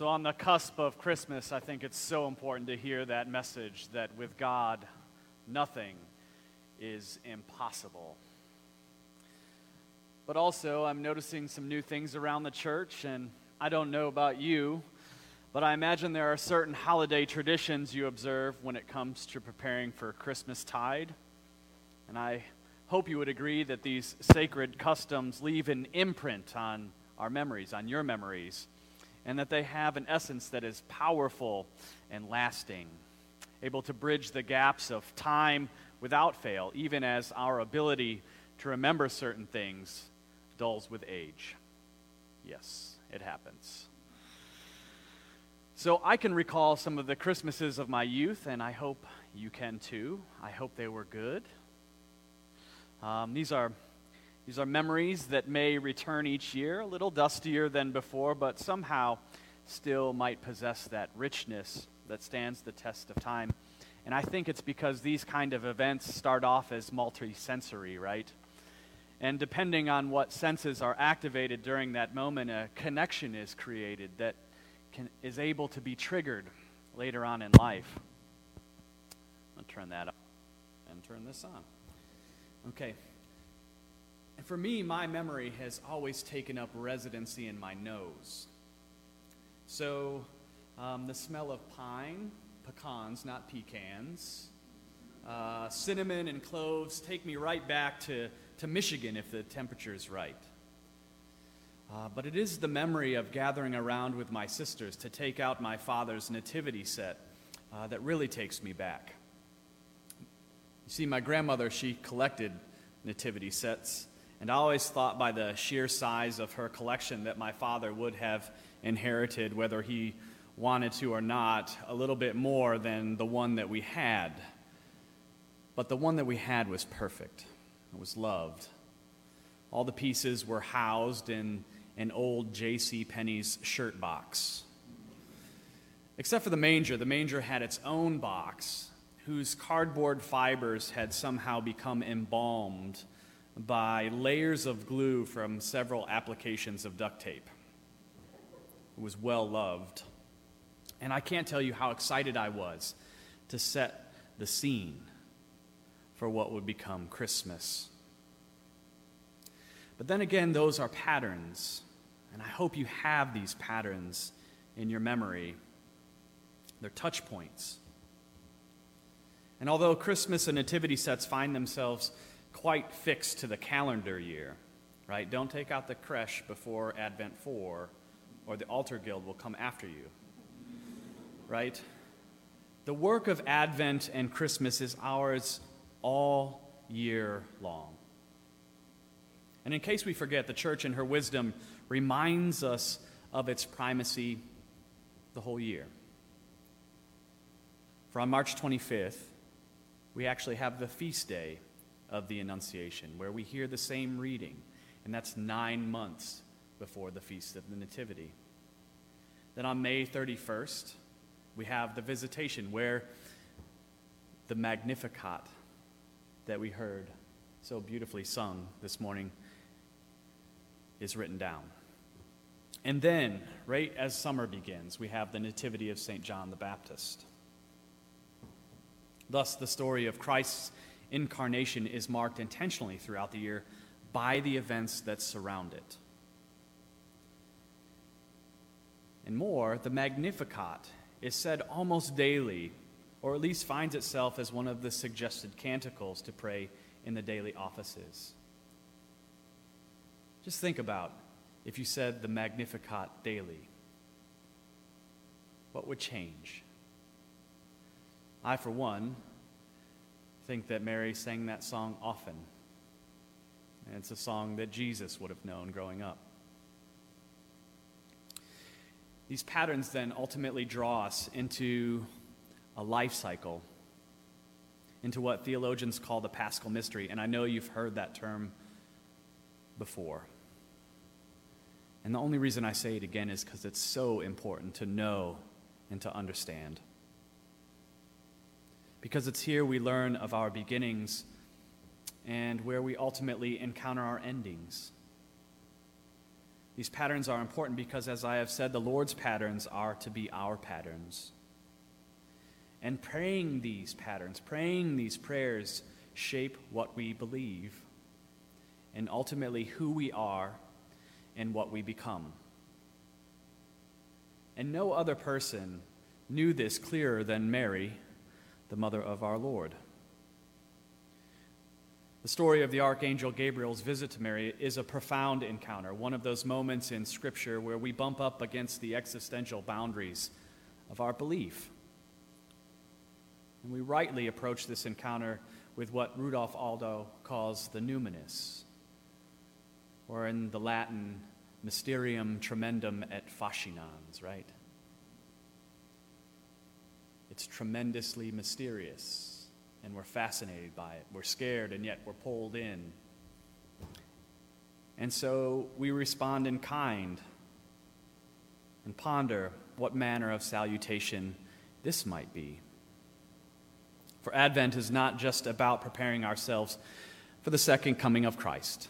So, on the cusp of Christmas, I think it's so important to hear that message that with God, nothing is impossible. But also, I'm noticing some new things around the church, and I don't know about you, but I imagine there are certain holiday traditions you observe when it comes to preparing for Christmas tide. And I hope you would agree that these sacred customs leave an imprint on our memories, on your memories and that they have an essence that is powerful and lasting, able to bridge the gaps of time without fail, even as our ability to remember certain things dulls with age. Yes, it happens. So I can recall some of the Christmases of my youth, and I hope you can too. I hope they were good. Um, these are these are memories that may return each year, a little dustier than before, but somehow still might possess that richness that stands the test of time. And I think it's because these kind of events start off as multi-sensory, right? And depending on what senses are activated during that moment, a connection is created that can, is able to be triggered later on in life. I'll turn that up and turn this on. Okay. And for me, my memory has always taken up residency in my nose. So um, the smell of pine, pecans, not pecans, uh, cinnamon and cloves take me right back to, to Michigan if the temperature is right. Uh, but it is the memory of gathering around with my sisters to take out my father's nativity set uh, that really takes me back. You see, my grandmother, she collected nativity sets. And I always thought by the sheer size of her collection that my father would have inherited, whether he wanted to or not, a little bit more than the one that we had. But the one that we had was perfect, it was loved. All the pieces were housed in an old J.C. Penney's shirt box. Except for the manger, the manger had its own box, whose cardboard fibers had somehow become embalmed by layers of glue from several applications of duct tape. It was well loved. And I can't tell you how excited I was to set the scene for what would become Christmas. But then again, those are patterns. And I hope you have these patterns in your memory. They're touch points. And although Christmas and nativity sets find themselves quite fixed to the calendar year, right? Don't take out the creche before Advent 4, or the altar guild will come after you, right? The work of Advent and Christmas is ours all year long. And in case we forget, the church in her wisdom reminds us of its primacy the whole year. For on March 25th, we actually have the feast day of the Annunciation, where we hear the same reading, and that's nine months before the Feast of the Nativity. Then on May 31st, we have the Visitation, where the Magnificat that we heard so beautifully sung this morning is written down. And then, right as summer begins, we have the Nativity of St. John the Baptist. Thus, the story of Christ's incarnation is marked intentionally throughout the year by the events that surround it. And more, the Magnificat is said almost daily, or at least finds itself as one of the suggested canticles to pray in the daily offices. Just think about if you said the Magnificat daily. What would change? I, for one, think that Mary sang that song often. And it's a song that Jesus would have known growing up. These patterns then ultimately draw us into a life cycle, into what theologians call the paschal mystery. And I know you've heard that term before. And the only reason I say it again is because it's so important to know and to understand because it's here we learn of our beginnings and where we ultimately encounter our endings. These patterns are important because, as I have said, the Lord's patterns are to be our patterns. And praying these patterns, praying these prayers, shape what we believe and ultimately who we are and what we become. And no other person knew this clearer than Mary, the mother of our Lord. The story of the Archangel Gabriel's visit to Mary is a profound encounter, one of those moments in Scripture where we bump up against the existential boundaries of our belief. And we rightly approach this encounter with what Rudolf Otto calls the numinous, or in the Latin, mysterium tremendum et fascinans, right? It's tremendously mysterious, and we're fascinated by it. We're scared, and yet we're pulled in. And so we respond in kind and ponder what manner of salutation this might be. For Advent is not just about preparing ourselves for the second coming of Christ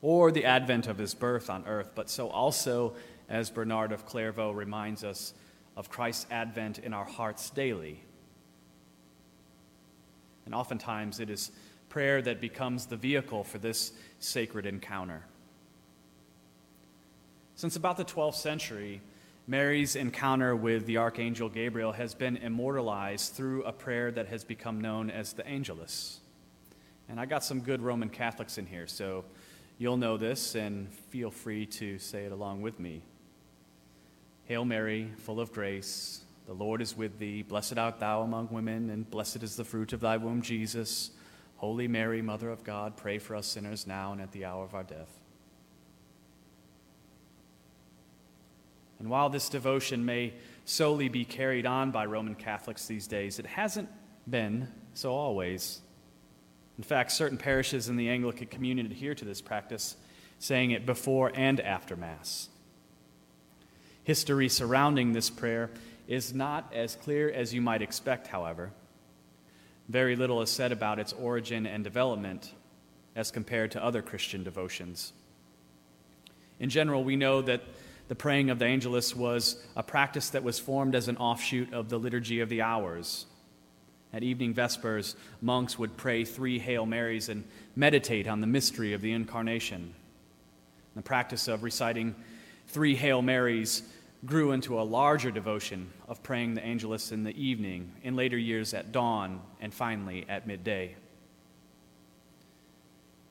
or the advent of his birth on earth, but so also, as Bernard of Clairvaux reminds us, of Christ's advent in our hearts daily. And oftentimes it is prayer that becomes the vehicle for this sacred encounter. Since about the 12th century, Mary's encounter with the Archangel Gabriel has been immortalized through a prayer that has become known as the Angelus. And I got some good Roman Catholics in here, so you'll know this and feel free to say it along with me. Hail Mary, full of grace, the Lord is with thee. Blessed art thou among women, and blessed is the fruit of thy womb, Jesus. Holy Mary, Mother of God, pray for us sinners now and at the hour of our death. And while this devotion may solely be carried on by Roman Catholics these days, it hasn't been so always. In fact, certain parishes in the Anglican communion adhere to this practice, saying it before and after Mass. History surrounding this prayer is not as clear as you might expect, however. Very little is said about its origin and development as compared to other Christian devotions. In general, we know that the praying of the Angelus was a practice that was formed as an offshoot of the Liturgy of the Hours. At evening vespers, monks would pray three Hail Marys and meditate on the mystery of the Incarnation. The practice of reciting three Hail Marys grew into a larger devotion of praying the Angelus in the evening, in later years at dawn, and finally at midday.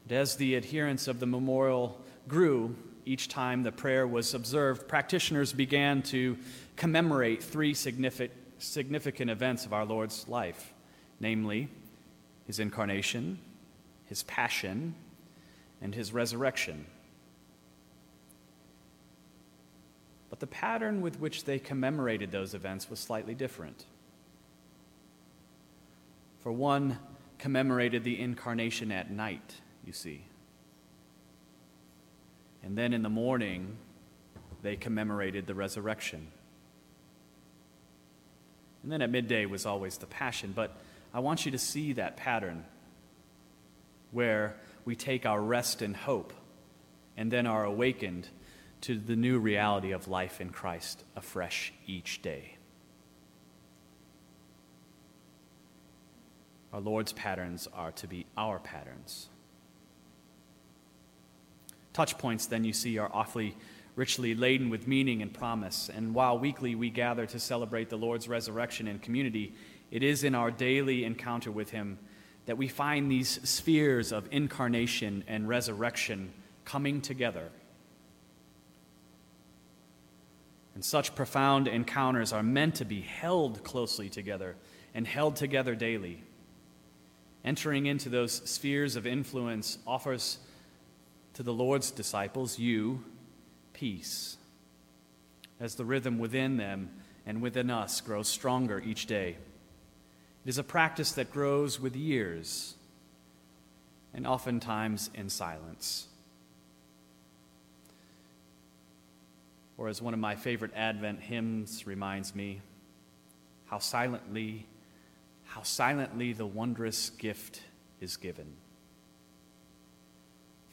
And as the adherence of the memorial grew, each time the prayer was observed, practitioners began to commemorate three significant, significant events of our Lord's life namely, his incarnation, his passion, and his resurrection. But the pattern with which they commemorated those events was slightly different. For one, commemorated the incarnation at night, you see. And then in the morning, they commemorated the resurrection. And then at midday was always the passion. But I want you to see that pattern where we take our rest and hope and then are awakened to the new reality of life in Christ afresh each day. Our Lord's patterns are to be our patterns. Touch points, then, you see, are awfully richly laden with meaning and promise. And while weekly we gather to celebrate the Lord's resurrection in community, it is in our daily encounter with Him that we find these spheres of incarnation and resurrection coming together. And such profound encounters are meant to be held closely together and held together daily. Entering into those spheres of influence offers to the Lord's disciples, you, peace, as the rhythm within them and within us grows stronger each day. It is a practice that grows with years and oftentimes in silence. Or, as one of my favorite Advent hymns reminds me, how silently, how silently the wondrous gift is given.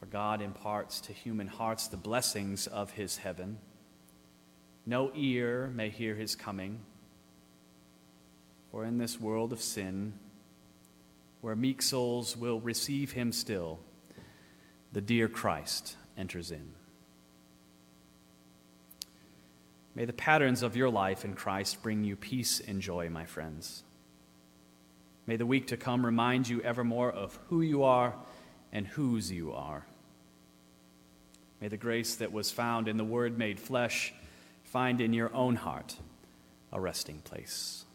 For God imparts to human hearts the blessings of his heaven. No ear may hear his coming. For in this world of sin, where meek souls will receive him still, the dear Christ enters in. May the patterns of your life in Christ bring you peace and joy, my friends. May the week to come remind you evermore of who you are and whose you are. May the grace that was found in the Word made flesh find in your own heart a resting place.